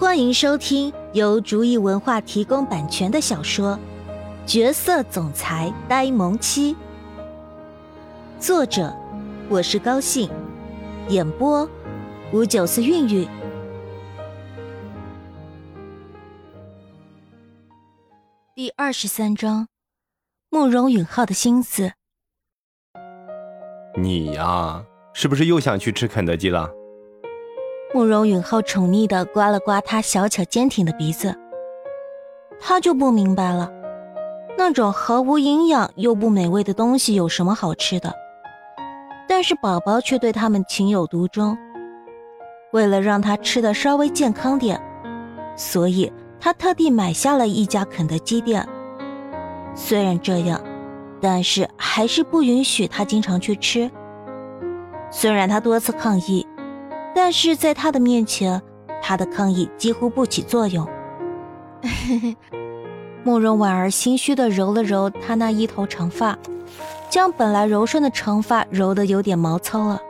欢迎收听由竹意文化提供版权的小说《角色总裁呆萌妻》，作者我是高兴，演播五九四韵韵。第二十三章，慕容允浩的心思。你呀，是不是又想去吃肯德基了？慕容允浩宠溺的刮了刮他小巧坚挺的鼻子，他就不明白了，那种毫无营养又不美味的东西有什么好吃的？但是宝宝却对他们情有独钟。为了让他吃的稍微健康点，所以他特地买下了一家肯德基店。虽然这样，但是还是不允许他经常去吃。虽然他多次抗议。但是在他的面前，他的抗议几乎不起作用。慕容婉儿心虚的揉了揉他那一头长发，将本来柔顺的长发揉得有点毛糙了。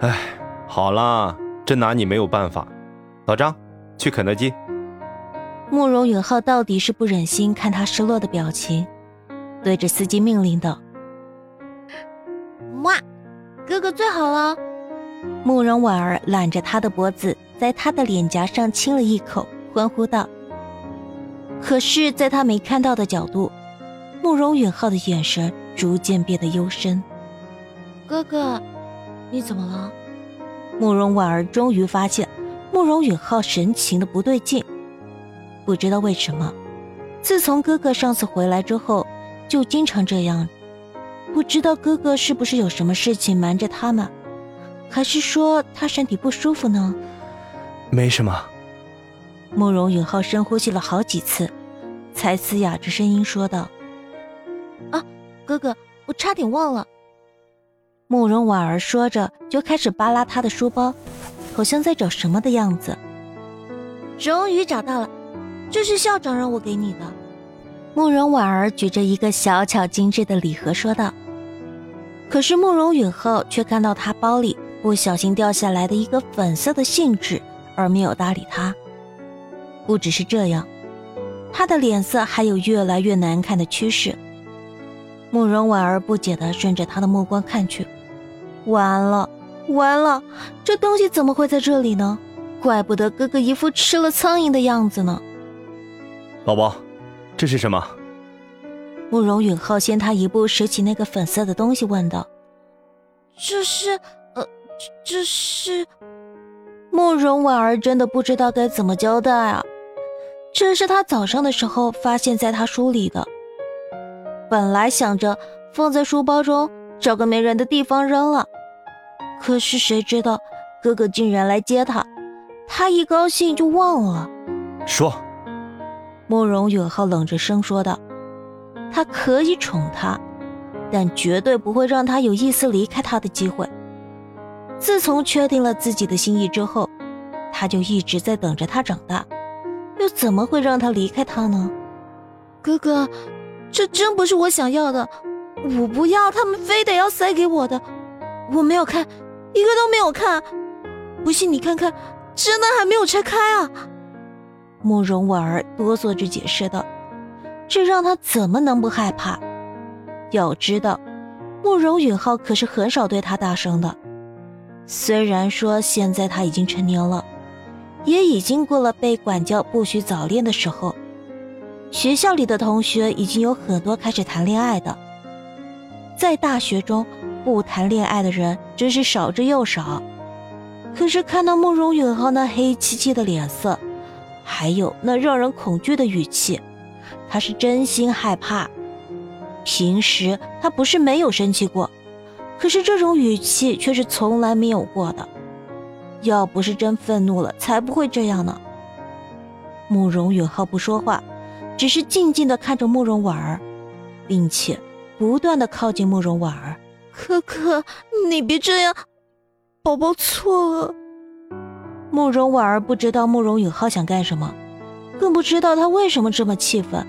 哎，好啦，真拿你没有办法。老张，去肯德基。慕容允浩到底是不忍心看他失落的表情，对着司机命令道：“哇，哥哥最好了。”慕容婉儿揽着他的脖子，在他的脸颊上亲了一口，欢呼道：“可是，在他没看到的角度，慕容允浩的眼神逐渐变得幽深。哥哥，你怎么了？”慕容婉儿终于发现慕容允浩神情的不对劲，不知道为什么，自从哥哥上次回来之后，就经常这样。不知道哥哥是不是有什么事情瞒着他们？还是说他身体不舒服呢？没什么。慕容允浩深呼吸了好几次，才嘶哑着声音说道：“啊，哥哥，我差点忘了。”慕容婉儿说着，就开始扒拉他的书包，好像在找什么的样子。终于找到了，这是校长让我给你的。慕容婉儿举着一个小巧精致的礼盒说道。可是慕容允浩却看到他包里。不小心掉下来的一个粉色的信纸，而没有搭理他。不只是这样，他的脸色还有越来越难看的趋势。慕容婉儿不解地顺着他的目光看去，完了，完了，这东西怎么会在这里呢？怪不得哥哥一副吃了苍蝇的样子呢。宝宝，这是什么？慕容允浩先他一步拾起那个粉色的东西，问道：“这是？”这是慕容婉儿真的不知道该怎么交代啊！这是她早上的时候发现在她书里的，本来想着放在书包中，找个没人的地方扔了。可是谁知道哥哥竟然来接她，她一高兴就忘了。说，慕容允浩冷着声说道：“他可以宠她，但绝对不会让她有一丝离开他的机会。”自从确定了自己的心意之后，他就一直在等着他长大，又怎么会让他离开他呢？哥哥，这真不是我想要的，我不要，他们非得要塞给我的，我没有看，一个都没有看，不信你看看，真的还没有拆开啊！慕容婉儿哆嗦着解释道，这让他怎么能不害怕？要知道，慕容允浩可是很少对他大声的。虽然说现在他已经成年了，也已经过了被管教不许早恋的时候，学校里的同学已经有很多开始谈恋爱的，在大学中不谈恋爱的人真是少之又少。可是看到慕容允浩那黑漆漆的脸色，还有那让人恐惧的语气，他是真心害怕。平时他不是没有生气过。可是这种语气却是从来没有过的，要不是真愤怒了，才不会这样呢。慕容允浩不说话，只是静静的看着慕容婉儿，并且不断的靠近慕容婉儿。可可，你别这样，宝宝错了。慕容婉儿不知道慕容允浩想干什么，更不知道他为什么这么气愤。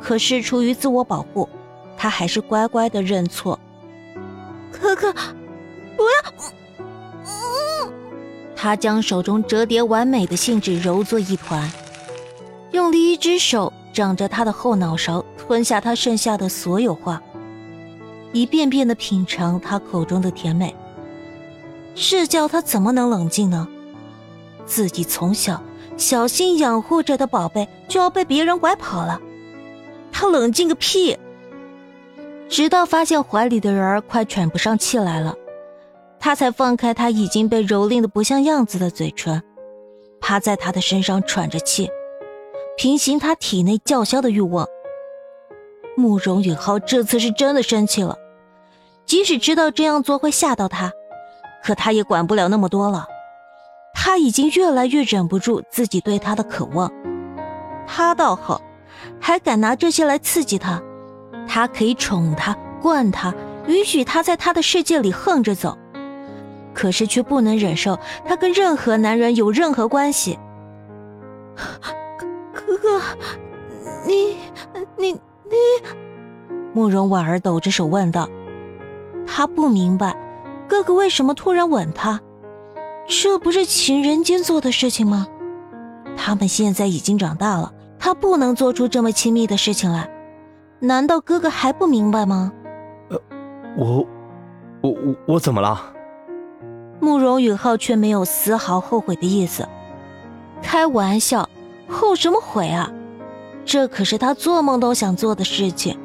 可是出于自我保护，他还是乖乖的认错。可可，不要！他将手中折叠完美的信纸揉作一团，用另一只手掌着他的后脑勺，吞下他剩下的所有话，一遍遍的品尝他口中的甜美。这叫他怎么能冷静呢？自己从小小心养护着的宝贝就要被别人拐跑了，他冷静个屁！直到发现怀里的人儿快喘不上气来了。他才放开他已经被蹂躏的不像样子的嘴唇，趴在他的身上喘着气，平行他体内叫嚣的欲望。慕容允浩这次是真的生气了，即使知道这样做会吓到他，可他也管不了那么多了。他已经越来越忍不住自己对他的渴望。他倒好，还敢拿这些来刺激他，他可以宠他、惯他，允许他在他的世界里横着走。可是却不能忍受他跟任何男人有任何关系。哥哥，你你你，慕容婉儿抖着手问道。他不明白，哥哥为什么突然吻她，这不是情人间做的事情吗？他们现在已经长大了，他不能做出这么亲密的事情来。难道哥哥还不明白吗？呃，我我我我怎么了？慕容允浩却没有丝毫后悔的意思。开玩笑，后什么悔啊？这可是他做梦都想做的事情。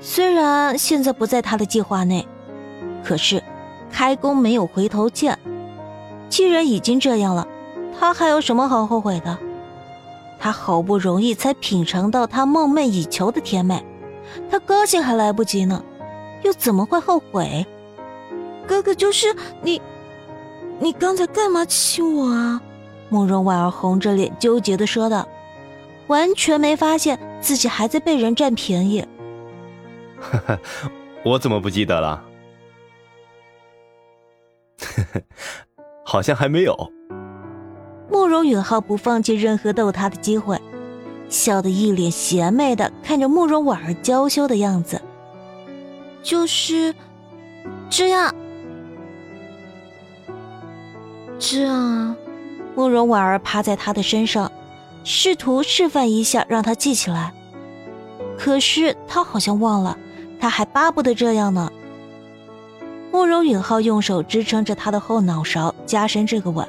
虽然现在不在他的计划内，可是开弓没有回头箭。既然已经这样了，他还有什么好后悔的？他好不容易才品尝到他梦寐以求的甜美，他高兴还来不及呢，又怎么会后悔？哥哥，就是你，你刚才干嘛亲我啊？慕容婉儿红着脸纠结的说道，完全没发现自己还在被人占便宜。呵呵，我怎么不记得了？呵呵，好像还没有。慕容允浩不放弃任何逗他的机会，笑得一脸邪魅的看着慕容婉儿娇羞的样子，就是这样。这样，慕容婉儿趴在他的身上，试图示范一下让他记起来。可是他好像忘了，他还巴不得这样呢。慕容允浩用手支撑着他的后脑勺，加深这个吻。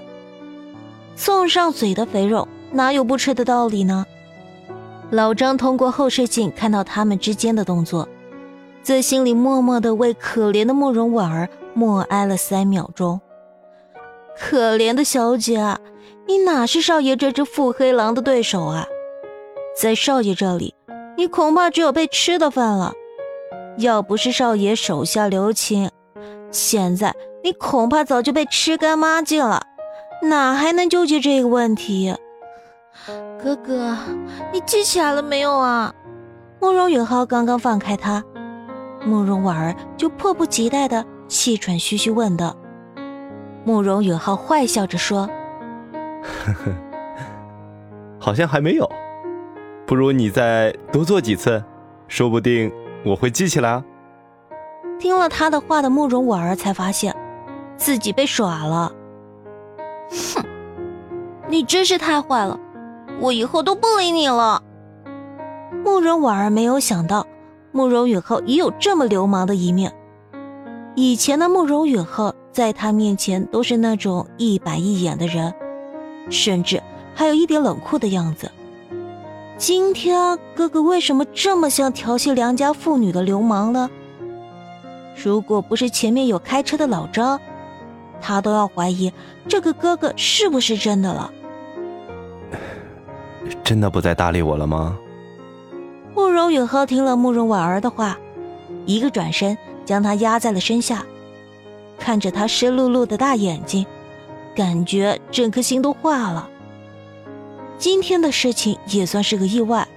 送上嘴的肥肉，哪有不吃的道理呢？老张通过后视镜看到他们之间的动作，在心里默默的为可怜的慕容婉儿默哀了三秒钟。可怜的小姐啊，你哪是少爷这只腹黑狼的对手啊？在少爷这里，你恐怕只有被吃的份了。要不是少爷手下留情，现在你恐怕早就被吃干抹净了，哪还能纠结这个问题？哥哥，你记起来了没有啊？慕容允浩刚刚放开他，慕容婉儿就迫不及待的气喘吁吁问道。慕容允浩坏笑着说：“呵呵，好像还没有，不如你再多做几次，说不定我会记起来啊。”听了他的话的慕容婉儿才发现，自己被耍了。哼，你真是太坏了，我以后都不理你了。慕容婉儿没有想到，慕容允浩也有这么流氓的一面。以前的慕容允浩。在他面前都是那种一板一眼的人，甚至还有一点冷酷的样子。今天哥哥为什么这么像调戏良家妇女的流氓呢？如果不是前面有开车的老张，他都要怀疑这个哥哥是不是真的了。真的不再搭理我了吗？慕容允浩听了慕容婉儿的话，一个转身将她压在了身下。看着她湿漉漉的大眼睛，感觉整颗心都化了。今天的事情也算是个意外，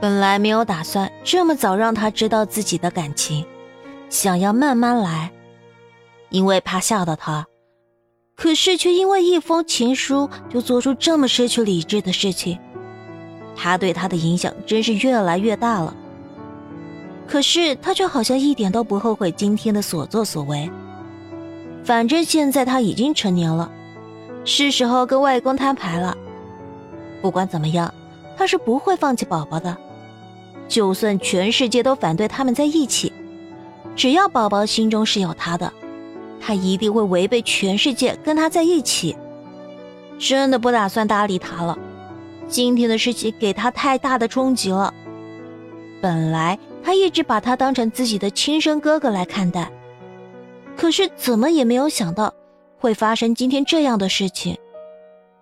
本来没有打算这么早让他知道自己的感情，想要慢慢来，因为怕吓到他。可是却因为一封情书就做出这么失去理智的事情，他对他的影响真是越来越大了。可是他却好像一点都不后悔今天的所作所为。反正现在他已经成年了，是时候跟外公摊牌了。不管怎么样，他是不会放弃宝宝的。就算全世界都反对他们在一起，只要宝宝心中是有他的，他一定会违背全世界跟他在一起。真的不打算搭理他了。今天的事情给他太大的冲击了。本来他一直把他当成自己的亲生哥哥来看待，可是怎么也没有想到会发生今天这样的事情。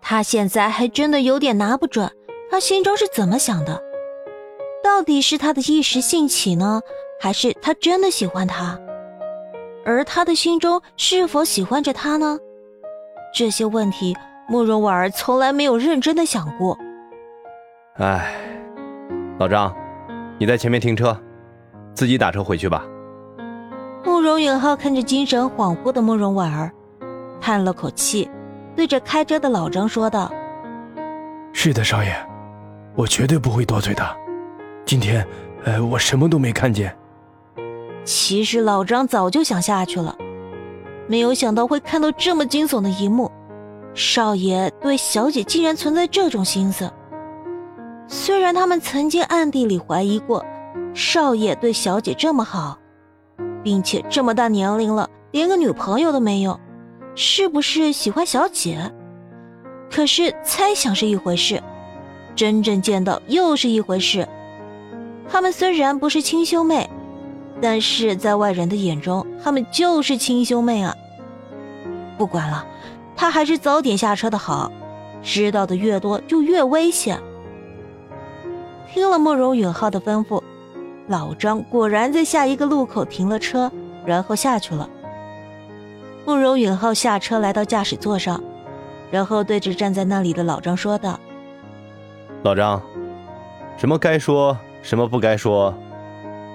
他现在还真的有点拿不准，他心中是怎么想的？到底是他的一时兴起呢，还是他真的喜欢他？而他的心中是否喜欢着他呢？这些问题，慕容婉儿从来没有认真的想过。哎，老张，你在前面停车，自己打车回去吧。慕容允浩看着精神恍惚的慕容婉儿，叹了口气。对着开车的老张说道：“是的，少爷，我绝对不会多嘴的。今天，呃，我什么都没看见。”其实老张早就想下去了，没有想到会看到这么惊悚的一幕。少爷对小姐竟然存在这种心思。虽然他们曾经暗地里怀疑过，少爷对小姐这么好，并且这么大年龄了，连个女朋友都没有。是不是喜欢小姐？可是猜想是一回事，真正见到又是一回事。他们虽然不是亲兄妹，但是在外人的眼中，他们就是亲兄妹啊。不管了，他还是早点下车的好，知道的越多就越危险。听了慕容允浩的吩咐，老张果然在下一个路口停了车，然后下去了。慕容允浩下车来到驾驶座上，然后对着站在那里的老张说道：“老张，什么该说，什么不该说，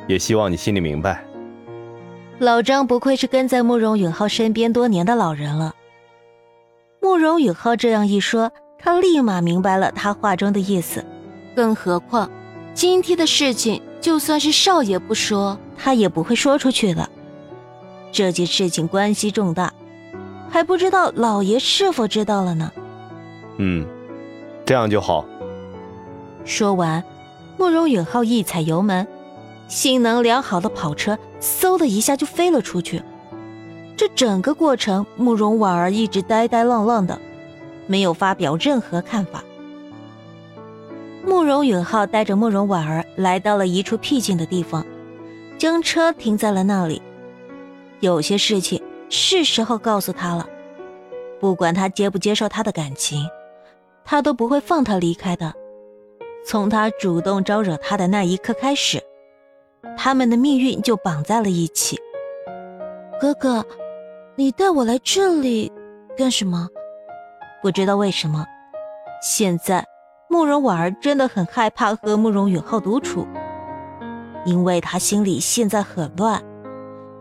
也希望你心里明白。”老张不愧是跟在慕容允浩身边多年的老人了。慕容允浩这样一说，他立马明白了他话中的意思。更何况，今天的事情就算是少爷不说，他也不会说出去的。这件事情关系重大，还不知道老爷是否知道了呢。嗯，这样就好。说完，慕容允浩一踩油门，性能良好的跑车嗖的一下就飞了出去。这整个过程，慕容婉儿一直呆呆愣愣的，没有发表任何看法。慕容允浩带着慕容婉儿来到了一处僻静的地方，将车停在了那里。有些事情是时候告诉他了，不管他接不接受他的感情，他都不会放他离开的。从他主动招惹他的那一刻开始，他们的命运就绑在了一起。哥哥，你带我来这里干什么？不知道为什么，现在慕容婉儿真的很害怕和慕容允浩独处，因为他心里现在很乱。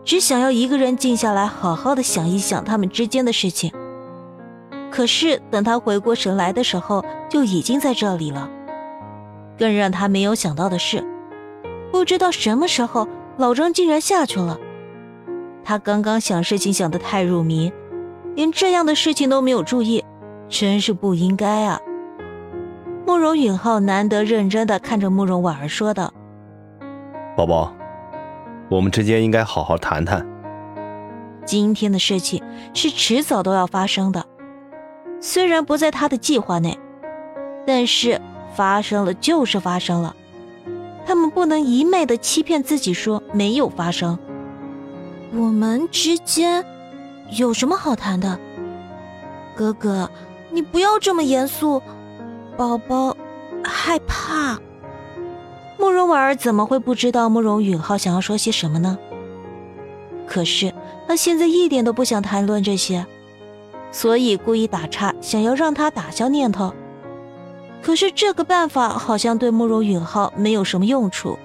只想要一个人静下来，好好的想一想他们之间的事情。可是等他回过神来的时候，就已经在这里了。更让他没有想到的是，不知道什么时候老张竟然下去了。他刚刚想事情想得太入迷，连这样的事情都没有注意，真是不应该啊！慕容允浩难得认真的看着慕容婉儿说道：“宝宝。”我们之间应该好好谈谈。今天的事情是迟早都要发生的，虽然不在他的计划内，但是发生了就是发生了。他们不能一昧的欺骗自己说没有发生。我们之间有什么好谈的？哥哥，你不要这么严肃，宝宝害怕。慕容婉儿怎么会不知道慕容允浩想要说些什么呢？可是他现在一点都不想谈论这些，所以故意打岔，想要让他打消念头。可是这个办法好像对慕容允浩没有什么用处。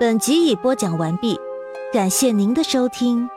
本集已播讲完毕，感谢您的收听。